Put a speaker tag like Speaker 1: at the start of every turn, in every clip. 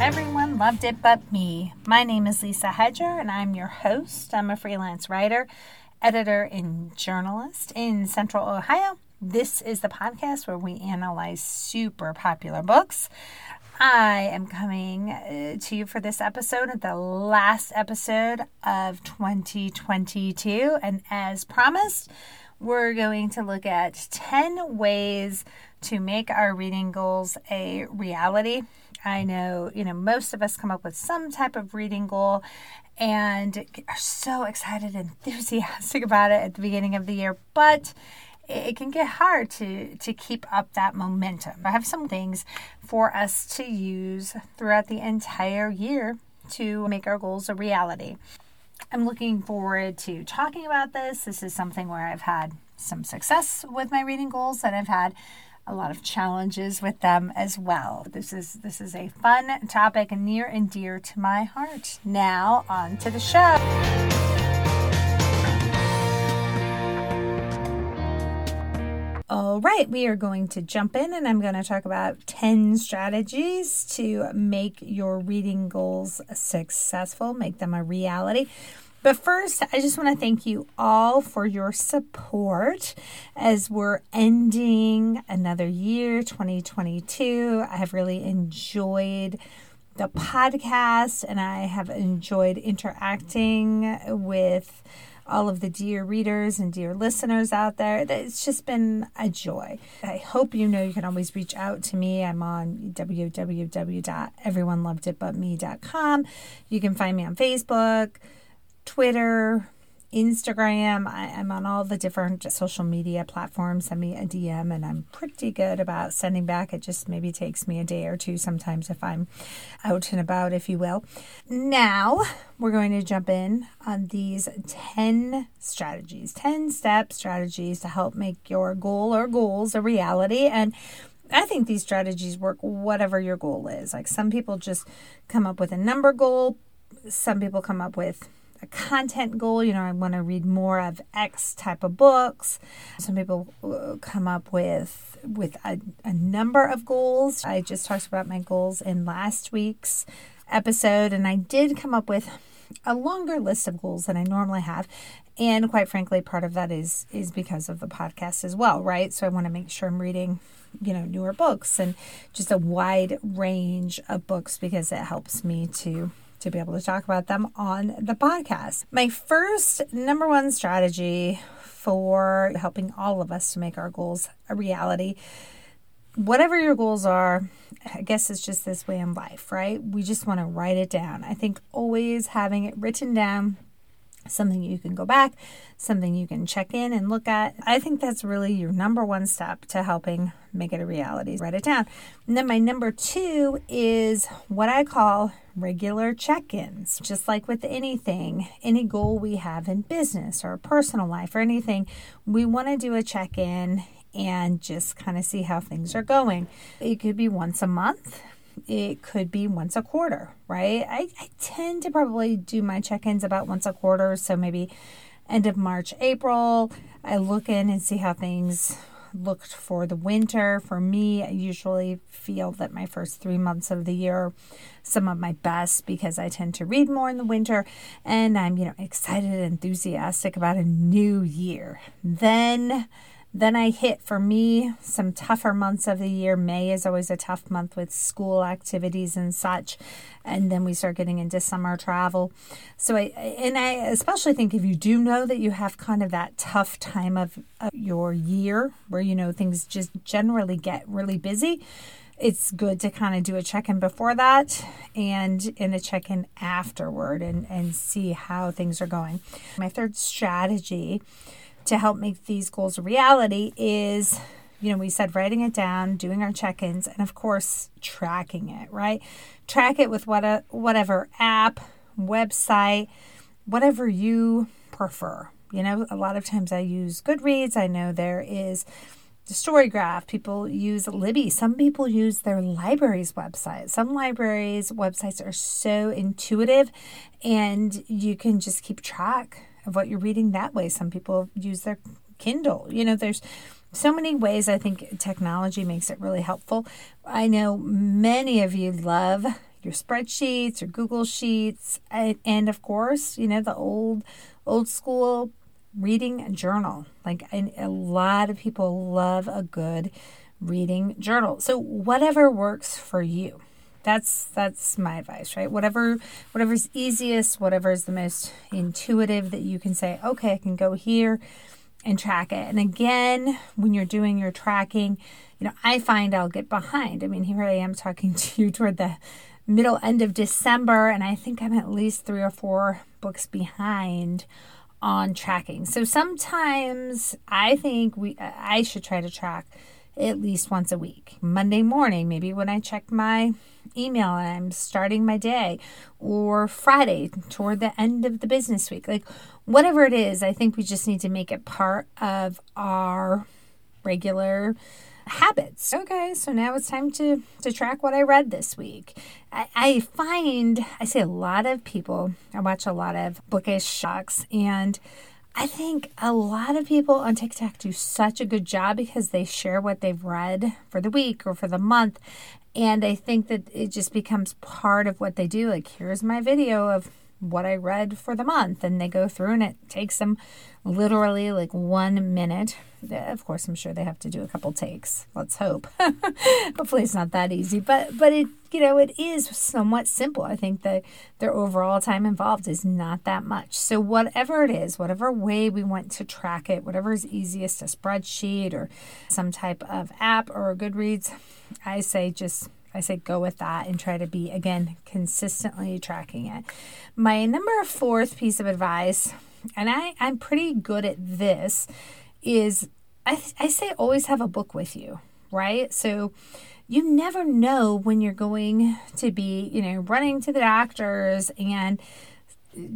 Speaker 1: Everyone loved it but me. My name is Lisa Hedger, and I'm your host. I'm a freelance writer, editor, and journalist in Central Ohio. This is the podcast where we analyze super popular books. I am coming uh, to you for this episode, the last episode of 2022. And as promised, we're going to look at 10 ways to make our reading goals a reality. I know, you know, most of us come up with some type of reading goal and are so excited and enthusiastic about it at the beginning of the year, but it can get hard to to keep up that momentum. I have some things for us to use throughout the entire year to make our goals a reality. I'm looking forward to talking about this. This is something where I've had some success with my reading goals that I've had a lot of challenges with them as well. This is this is a fun topic near and dear to my heart. Now on to the show. All right, we are going to jump in and I'm going to talk about 10 strategies to make your reading goals successful, make them a reality. But first, I just want to thank you all for your support as we're ending another year, 2022. I have really enjoyed the podcast and I have enjoyed interacting with all of the dear readers and dear listeners out there. It's just been a joy. I hope you know you can always reach out to me. I'm on www.everyoneloveditbutme.com. You can find me on Facebook Twitter, Instagram. I, am on all the different social media platforms. Send me a DM, and I'm pretty good about sending back. It just maybe takes me a day or two sometimes if I'm out and about, if you will. Now, we're going to jump in on these 10 strategies, 10 step strategies to help make your goal or goals a reality. And I think these strategies work whatever your goal is. Like some people just come up with a number goal, some people come up with a content goal. You know, I want to read more of X type of books. Some people uh, come up with with a, a number of goals. I just talked about my goals in last week's episode, and I did come up with a longer list of goals than I normally have. And quite frankly, part of that is is because of the podcast as well, right? So I want to make sure I'm reading, you know, newer books and just a wide range of books because it helps me to to be able to talk about them on the podcast. My first number one strategy for helping all of us to make our goals a reality whatever your goals are, I guess it's just this way in life, right? We just want to write it down. I think always having it written down something you can go back, something you can check in and look at. I think that's really your number one step to helping make it a reality. Write it down. And then my number two is what I call regular check ins. Just like with anything, any goal we have in business or personal life or anything, we want to do a check in and just kind of see how things are going. It could be once a month it could be once a quarter, right? I, I tend to probably do my check ins about once a quarter. So maybe end of March, April, I look in and see how things looked for the winter. For me, I usually feel that my first three months of the year some of my best because I tend to read more in the winter and I'm, you know, excited and enthusiastic about a new year. Then then I hit for me some tougher months of the year. May is always a tough month with school activities and such. And then we start getting into summer travel. So I and I especially think if you do know that you have kind of that tough time of, of your year where you know things just generally get really busy, it's good to kind of do a check-in before that and in a check-in afterward and, and see how things are going. My third strategy to help make these goals a reality is you know, we said writing it down, doing our check ins, and of course, tracking it, right? Track it with what a, whatever app, website, whatever you prefer. You know, a lot of times I use Goodreads. I know there is the Storygraph. People use Libby. Some people use their library's website. Some libraries' websites are so intuitive and you can just keep track of what you're reading that way. Some people use their Kindle. You know, there's so many ways I think technology makes it really helpful. I know many of you love your spreadsheets, your Google Sheets, and, and of course, you know, the old old school reading journal. Like a lot of people love a good reading journal. So whatever works for you. That's that's my advice, right? Whatever whatever's easiest, whatever is the most intuitive that you can say, okay, I can go here and track it. And again, when you're doing your tracking, you know, I find I'll get behind. I mean, here I am talking to you toward the middle end of December, and I think I'm at least three or four books behind on tracking. So sometimes I think we I should try to track at least once a week. Monday morning, maybe when I check my email and I'm starting my day, or Friday toward the end of the business week. Like whatever it is, I think we just need to make it part of our regular habits. Okay, so now it's time to to track what I read this week. I, I find I see a lot of people. I watch a lot of bookish shocks and I think a lot of people on TikTok do such a good job because they share what they've read for the week or for the month. And I think that it just becomes part of what they do. Like, here's my video of what I read for the month. And they go through, and it takes them literally like one minute. Of course, I'm sure they have to do a couple takes. Let's hope. Hopefully, it's not that easy, but but it you know it is somewhat simple. I think that their overall time involved is not that much. So whatever it is, whatever way we want to track it, whatever is easiest, a spreadsheet or some type of app or Goodreads, I say just I say go with that and try to be, again, consistently tracking it. My number fourth piece of advice, and I, I'm pretty good at this, is I, I say always have a book with you, right? So you never know when you're going to be, you know, running to the doctors and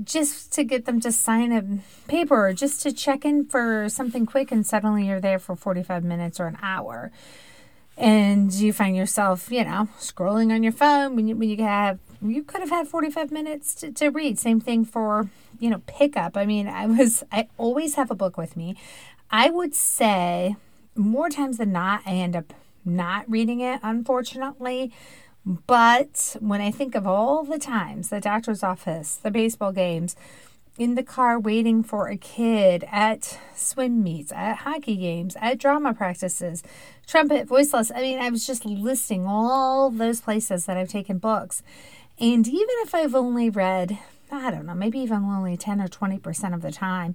Speaker 1: just to get them to sign a paper or just to check in for something quick and suddenly you're there for 45 minutes or an hour and you find yourself, you know, scrolling on your phone when you when you have you could have had 45 minutes to, to read. Same thing for, you know, pickup. I mean, I was I always have a book with me. I would say more times than not I end up not reading it, unfortunately. But when I think of all the times, the doctor's office, the baseball games, in the car waiting for a kid at swim meets, at hockey games, at drama practices, trumpet, voiceless. I mean, I was just listing all those places that I've taken books. And even if I've only read, I don't know, maybe even only 10 or 20% of the time,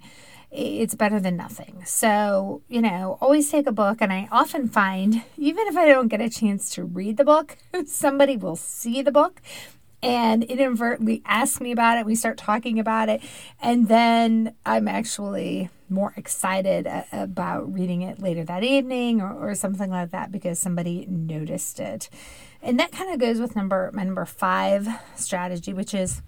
Speaker 1: it's better than nothing. So, you know, always take a book. And I often find, even if I don't get a chance to read the book, somebody will see the book and inadvertently ask me about it. We start talking about it, and then I'm actually more excited about reading it later that evening or, or something like that because somebody noticed it. And that kind of goes with number my number five strategy, which is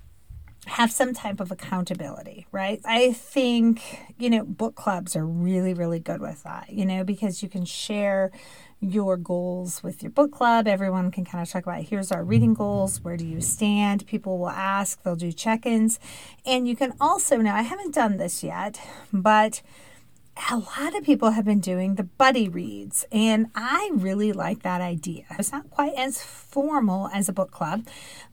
Speaker 1: have some type of accountability, right? I think, you know, book clubs are really, really good with that, you know, because you can share your goals with your book club. Everyone can kind of talk about here's our reading mm-hmm. goals, where do you stand? People will ask, they'll do check ins. And you can also, now I haven't done this yet, but a lot of people have been doing the buddy reads, and I really like that idea. It's not quite as formal as a book club,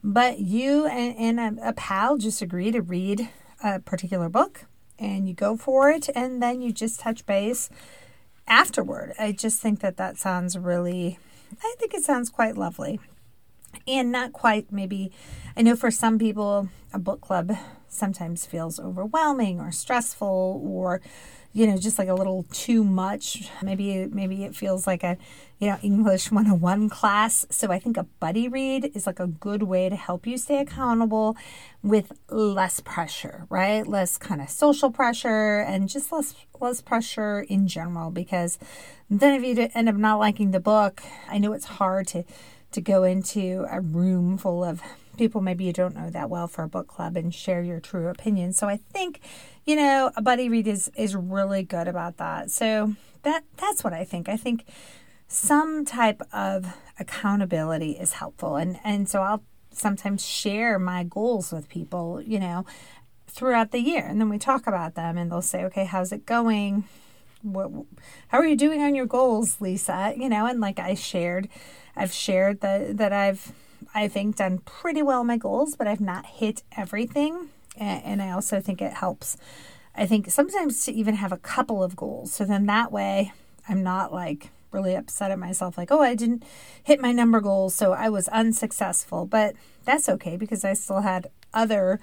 Speaker 1: but you and, and a, a pal just agree to read a particular book, and you go for it, and then you just touch base afterward. I just think that that sounds really, I think it sounds quite lovely. And not quite, maybe, I know for some people, a book club sometimes feels overwhelming or stressful or you know just like a little too much. Maybe maybe it feels like a you know english 101 class. So i think a buddy read is like a good way to help you stay accountable with less pressure right? Less kind of social pressure and just less less pressure in general because then if you end up not liking the book i know it's hard to to go into a room full of people maybe you don't know that well for a book club and share your true opinion. So I think, you know, a buddy read is is really good about that. So that that's what I think. I think some type of accountability is helpful and and so I'll sometimes share my goals with people, you know, throughout the year and then we talk about them and they'll say, "Okay, how's it going?" What, how are you doing on your goals, Lisa? You know, and like I shared, I've shared that that I've I think, done pretty well my goals, but I've not hit everything. And I also think it helps, I think, sometimes to even have a couple of goals. So then that way I'm not like really upset at myself, like, oh, I didn't hit my number goals, so I was unsuccessful. But that's okay because I still had other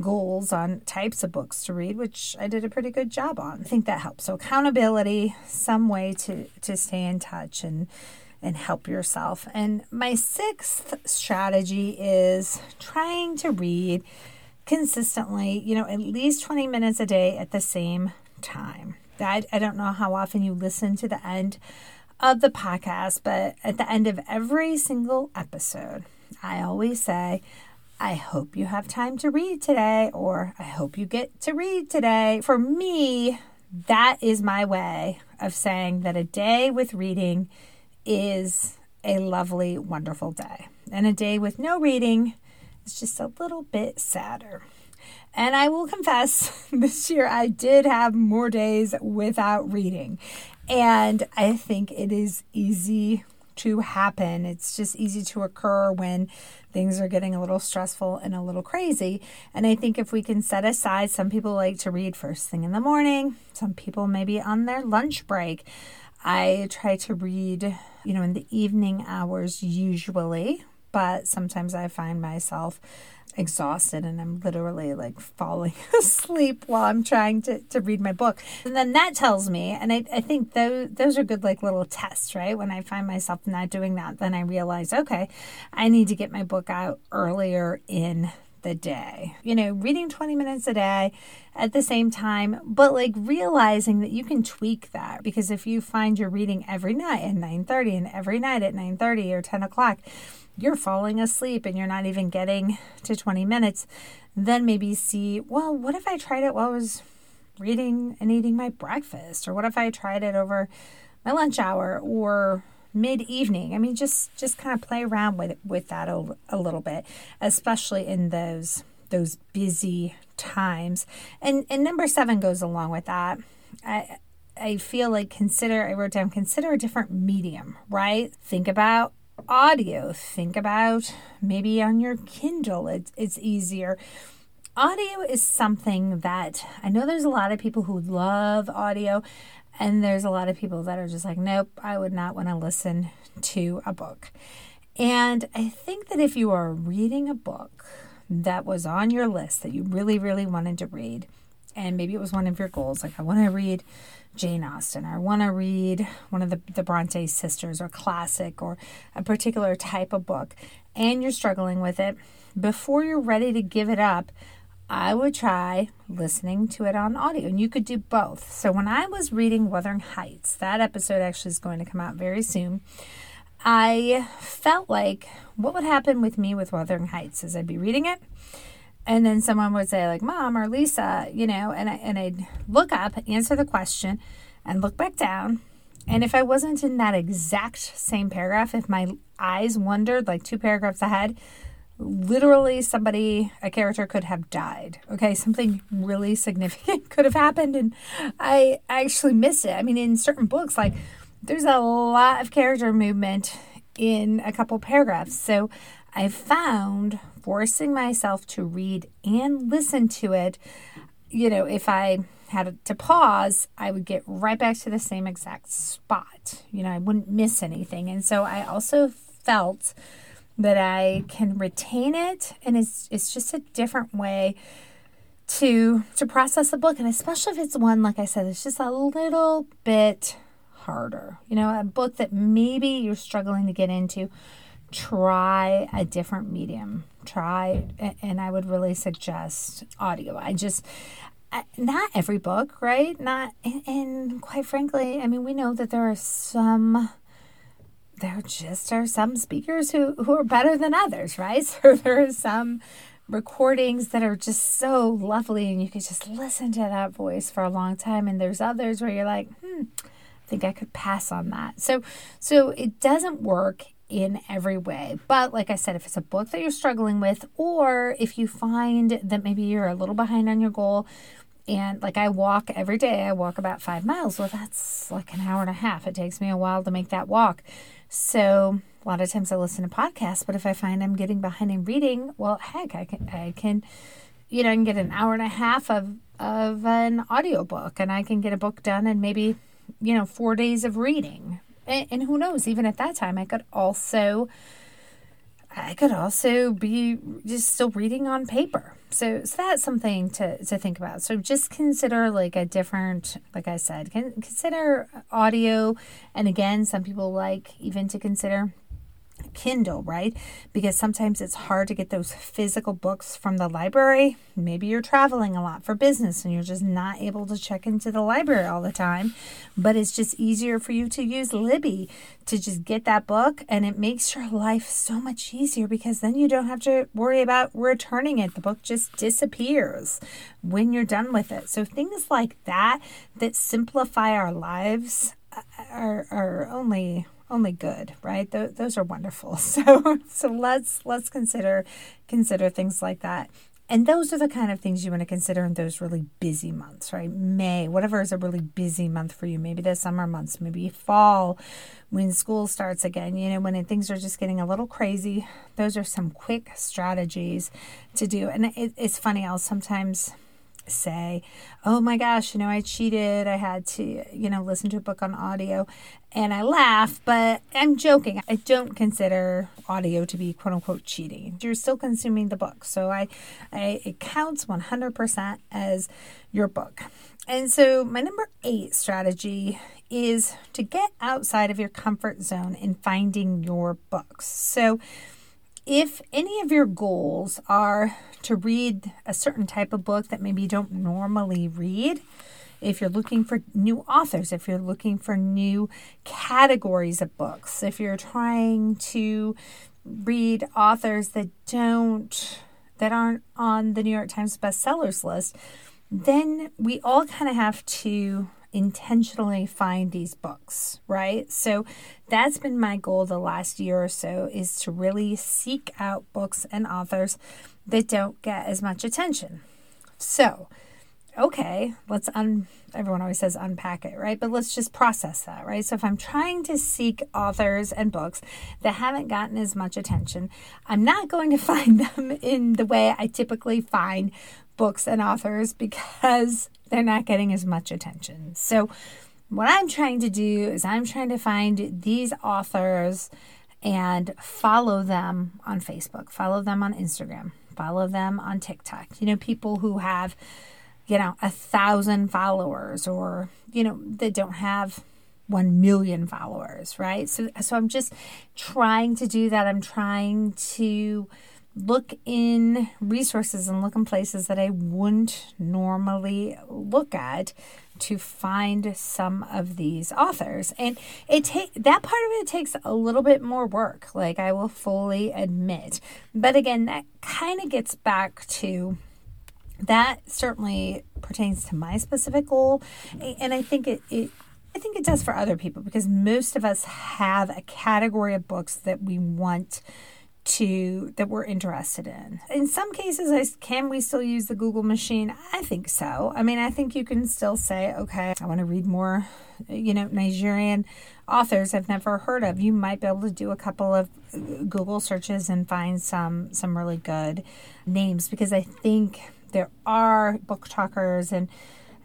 Speaker 1: goals on types of books to read, which I did a pretty good job on. I think that helps. So accountability, some way to to stay in touch and and help yourself. And my sixth strategy is trying to read consistently, you know, at least 20 minutes a day at the same time. I, I don't know how often you listen to the end of the podcast, but at the end of every single episode, I always say, I hope you have time to read today, or I hope you get to read today. For me, that is my way of saying that a day with reading is a lovely, wonderful day. And a day with no reading is just a little bit sadder. And I will confess, this year I did have more days without reading. And I think it is easy to happen. It's just easy to occur when things are getting a little stressful and a little crazy. And I think if we can set aside, some people like to read first thing in the morning, some people maybe on their lunch break. I try to read, you know, in the evening hours usually, but sometimes I find myself exhausted and I'm literally like falling asleep while I'm trying to, to read my book. And then that tells me, and I, I think those, those are good like little tests, right? When I find myself not doing that, then I realize, okay, I need to get my book out earlier in the day. You know, reading 20 minutes a day at the same time, but like realizing that you can tweak that because if you find you're reading every night at 9:30 and every night at 9:30 or 10 o'clock, you're falling asleep and you're not even getting to 20 minutes, then maybe see, well, what if I tried it while I was reading and eating my breakfast? Or what if I tried it over my lunch hour or mid evening? I mean, just just kind of play around with with that a, a little bit, especially in those those busy times. And and number seven goes along with that. I I feel like consider I wrote down consider a different medium, right? Think about audio. Think about maybe on your Kindle, it's, it's easier. Audio is something that I know there's a lot of people who love audio, and there's a lot of people that are just like, nope, I would not want to listen to a book. And I think that if you are reading a book that was on your list that you really, really wanted to read, and maybe it was one of your goals, like I want to read Jane Austen or I want to read one of the, the Bronte sisters or classic or a particular type of book and you're struggling with it, before you're ready to give it up, I would try listening to it on audio. And you could do both. So when I was reading Wuthering Heights, that episode actually is going to come out very soon. I felt like what would happen with me with Wuthering Heights is I'd be reading it and then someone would say like mom or lisa you know and, I, and i'd look up answer the question and look back down and if i wasn't in that exact same paragraph if my eyes wandered like two paragraphs ahead literally somebody a character could have died okay something really significant could have happened and i actually miss it i mean in certain books like there's a lot of character movement in a couple paragraphs so i found forcing myself to read and listen to it, you know, if I had to pause, I would get right back to the same exact spot. You know, I wouldn't miss anything. And so I also felt that I can retain it and it's it's just a different way to to process a book and especially if it's one like I said it's just a little bit harder. You know, a book that maybe you're struggling to get into, try a different medium. Try and i would really suggest audio. I just not every book right? Not and quite frankly i mean we know that there are some there just are some speakers who who are better than others right so there are some recordings that are just so lovely and you could just listen to that voice for a long time and there's others where you're like hmm I think I could pass on that. So so it doesn't work in every way. But like I said, if it's a book that you're struggling with, or if you find that maybe you're a little behind on your goal And like I walk every day, I walk about five miles. Well, that's like an hour and a half. It takes me a while to make that walk. So a lot of times I listen to podcasts, but if I find I'm getting behind in reading, well, heck, I can, I can, you know, I can get an hour and a half of, of an audiobook and I can get a book done in maybe, you know, four days of reading. And, and who knows, even at that time, I could also I could also be just still reading on paper. So, so that's something to, to think about. So just consider like a different, like I said, consider audio. And again, some people like even to consider Kindle, right? Because sometimes it's hard to get those physical books from the library. Maybe you're traveling a lot for business and you're just not able to check into the library all the time. But it's just easier for you to use Libby to just get that book and it makes your life so much easier because then you don't have to worry about returning it. The book just disappears when you're done with it. So things like that that simplify our lives uh, are, are only only good, right? Th- those are wonderful. So so let's let's consider consider things like that. And those are the kind of things you want to consider in those really busy months, right? May, whatever is a really busy month for you. Maybe the summer months, maybe fall when school starts again, you know, when things are just getting a little crazy. Those are some quick strategies to do. And it, it's funny, I'll sometimes say, oh my gosh, you know, I cheated. I had to, you know, listen to a book on audio. And I laugh, but I'm joking. I don't consider audio to be quote unquote cheating. You're still consuming the book. So I, I it counts 100% as your book. And so my number eight strategy is to get outside of your comfort zone in finding your books. So if any of your goals are to read a certain type of book that maybe you don't normally read, if you're looking for new authors, if you're looking for new categories of books, if you're trying to read authors that don't that aren't on the New York Times bestsellers list, then we all kind of have to intentionally find these books, right? So that's been my goal the last year or so is to really seek out books and authors that don't get as much attention. So, okay, let's un everyone always says unpack it, right? But let's just process that, right? So if I'm trying to seek authors and books that haven't gotten as much attention, I'm not going to find them in the way I typically find books and authors because they're not getting as much attention. So, what I'm trying to do is I'm trying to find these authors and follow them on Facebook, follow them on Instagram, follow them on TikTok. You know, people who have, you know, a thousand followers or, you know, that don't have 1 million followers, right? So, so I'm just trying to do that. I'm trying to look in resources and look in places that I wouldn't normally look at to find some of these authors. And it take that part of it takes a little bit more work, like I will fully admit. But again, that kind of gets back to that certainly pertains to my specific goal. And I think it, it I think it does for other people because most of us have a category of books that we want to that we're interested in. In some cases, I, can we still use the Google machine? I think so. I mean, I think you can still say, okay, I want to read more, you know, Nigerian authors I've never heard of. You might be able to do a couple of uh, Google searches and find some some really good names because I think there are book talkers and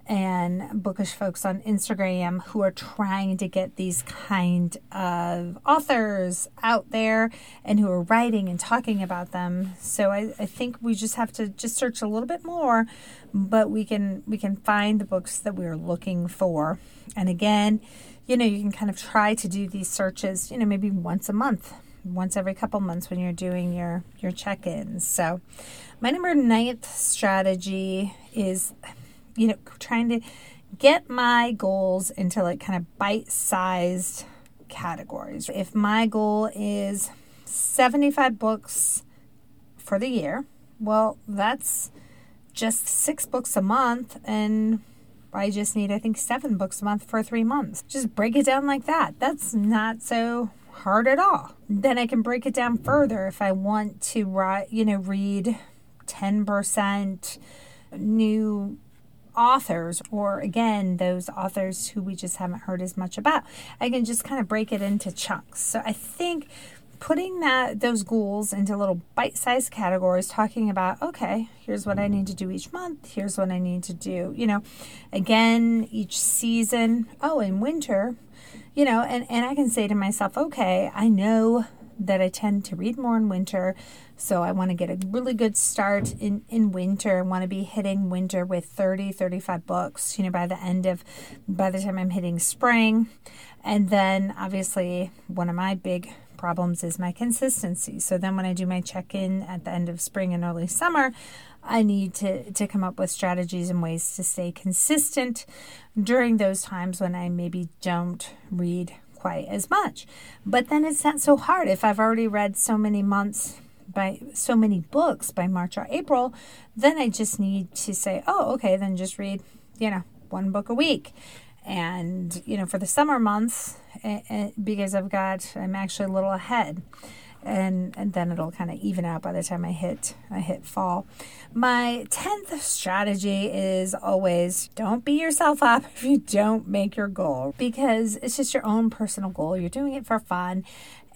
Speaker 1: and bookish folks on Instagram who are trying to get these kind of authors out there and who are writing and talking about them. So I, I think we just have to just search a little bit more, but we can we can find the books that we're looking for. And again, you know, you can kind of try to do these searches, you know, maybe once a month, once every couple months when you're doing your your check-ins. So my number ninth strategy is you know, trying to get my goals into like kind of bite sized categories. If my goal is 75 books for the year, well, that's just six books a month, and I just need, I think, seven books a month for three months. Just break it down like that. That's not so hard at all. Then I can break it down further if I want to write, you know, read 10% new authors, or again, those authors who we just haven't heard as much about. I can just kind of break it into chunks. So I think putting that those goals into little bite-sized categories talking about okay here's what i need to do each month here's what i need to do you know again each season oh in winter you know and, and i can say to myself okay i know that i tend to read more in winter so i want to get a really good start in in winter i want to be hitting winter with 30 35 books you know by the end of by the time i'm hitting spring and then obviously one of my big problems is my consistency. So then when I do my check in at the end of spring and early summer, I need to, to come up with strategies and ways to stay consistent during those times when I maybe don't read quite as much. But then it's not so hard. If I've already read so many months by so many books by March or April, then I just need to say, oh, okay, then just read, you know, one book a week. And you know for the summer months eh, eh, because i've got i'm actually a little ahead. And and then it'll kind of even out by the time i hit i hit fall. My 10th strategy is always don't beat yourself up if you don't make your goal because it's just your own personal goal. You're doing it for fun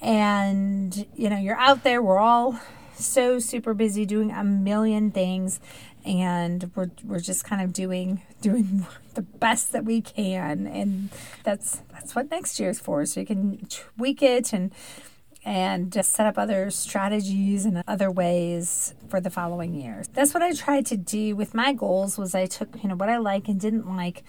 Speaker 1: and you know you're out there. We're all so super busy doing a million things. And we're we're just kind of doing doing the best that we can. And that's that's what next year's for. So you can tweak it and and just set up other strategies and other ways for the following years. That's what I tried to do with my goals was I took, you know, what I like and didn't like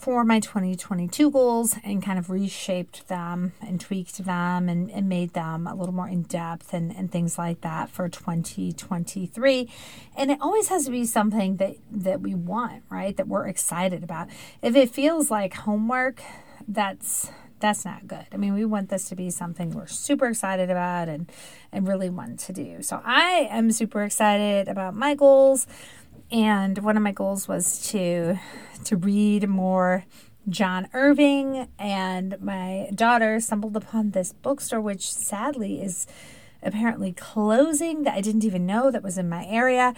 Speaker 1: for my 2022 goals and kind of reshaped them and tweaked them and, and made them a little more in depth and, and things like that for 2023. And it always has to be something that, that we want, right? That we're excited about. If it feels like homework, that's that's not good. I mean, we want this to be something we're super excited about and and really want to do. So I am super excited about my goals and one of my goals was to to read more John Irving. And my daughter stumbled upon this bookstore which sadly is apparently closing that I didn't even know that was in my area.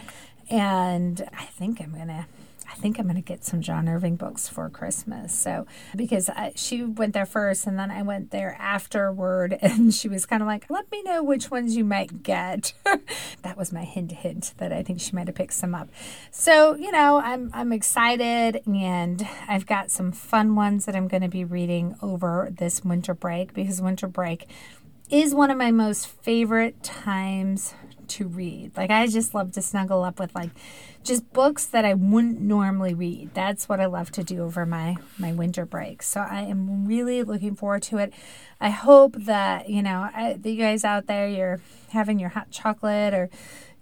Speaker 1: And I think I'm going to I think I'm going to get some John Irving books for Christmas. So, because I, she went there first and then I went there afterward, and she was kind of like, let me know which ones you might get. that was my hint, hint that I think she might have picked some up. So, you know, I'm, I'm excited and I've got some fun ones that I'm going to be reading over this winter break because winter break is one of my most favorite times to read. Like I just love to snuggle up with like just books that I wouldn't normally read. That's what I love to do over my my winter break. So I am really looking forward to it. I hope that, you know, I, you guys out there you're having your hot chocolate or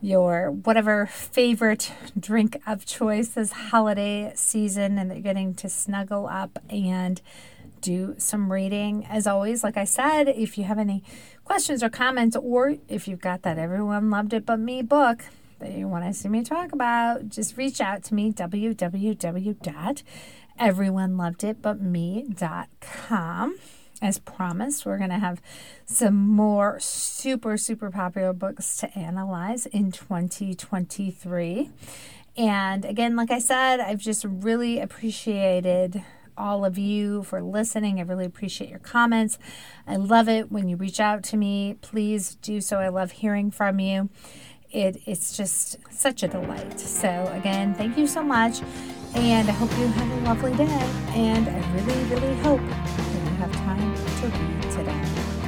Speaker 1: your whatever favorite drink of choice this holiday season and that you're getting to snuggle up and do some reading. As always, like I said, if you have any questions or comments, or if you've got that Everyone Loved It But Me book that you want to see me talk about, just reach out to me, www.everyoneloveditbutme.com. As promised, we're going to have some more super, super popular books to analyze in 2023. And again, like I said, I've just really appreciated all of you for listening. I really appreciate your comments. I love it when you reach out to me. Please do so. I love hearing from you. It, it's just such a delight. So, again, thank you so much. And I hope you have a lovely day. And I really, really hope that you have time to read today.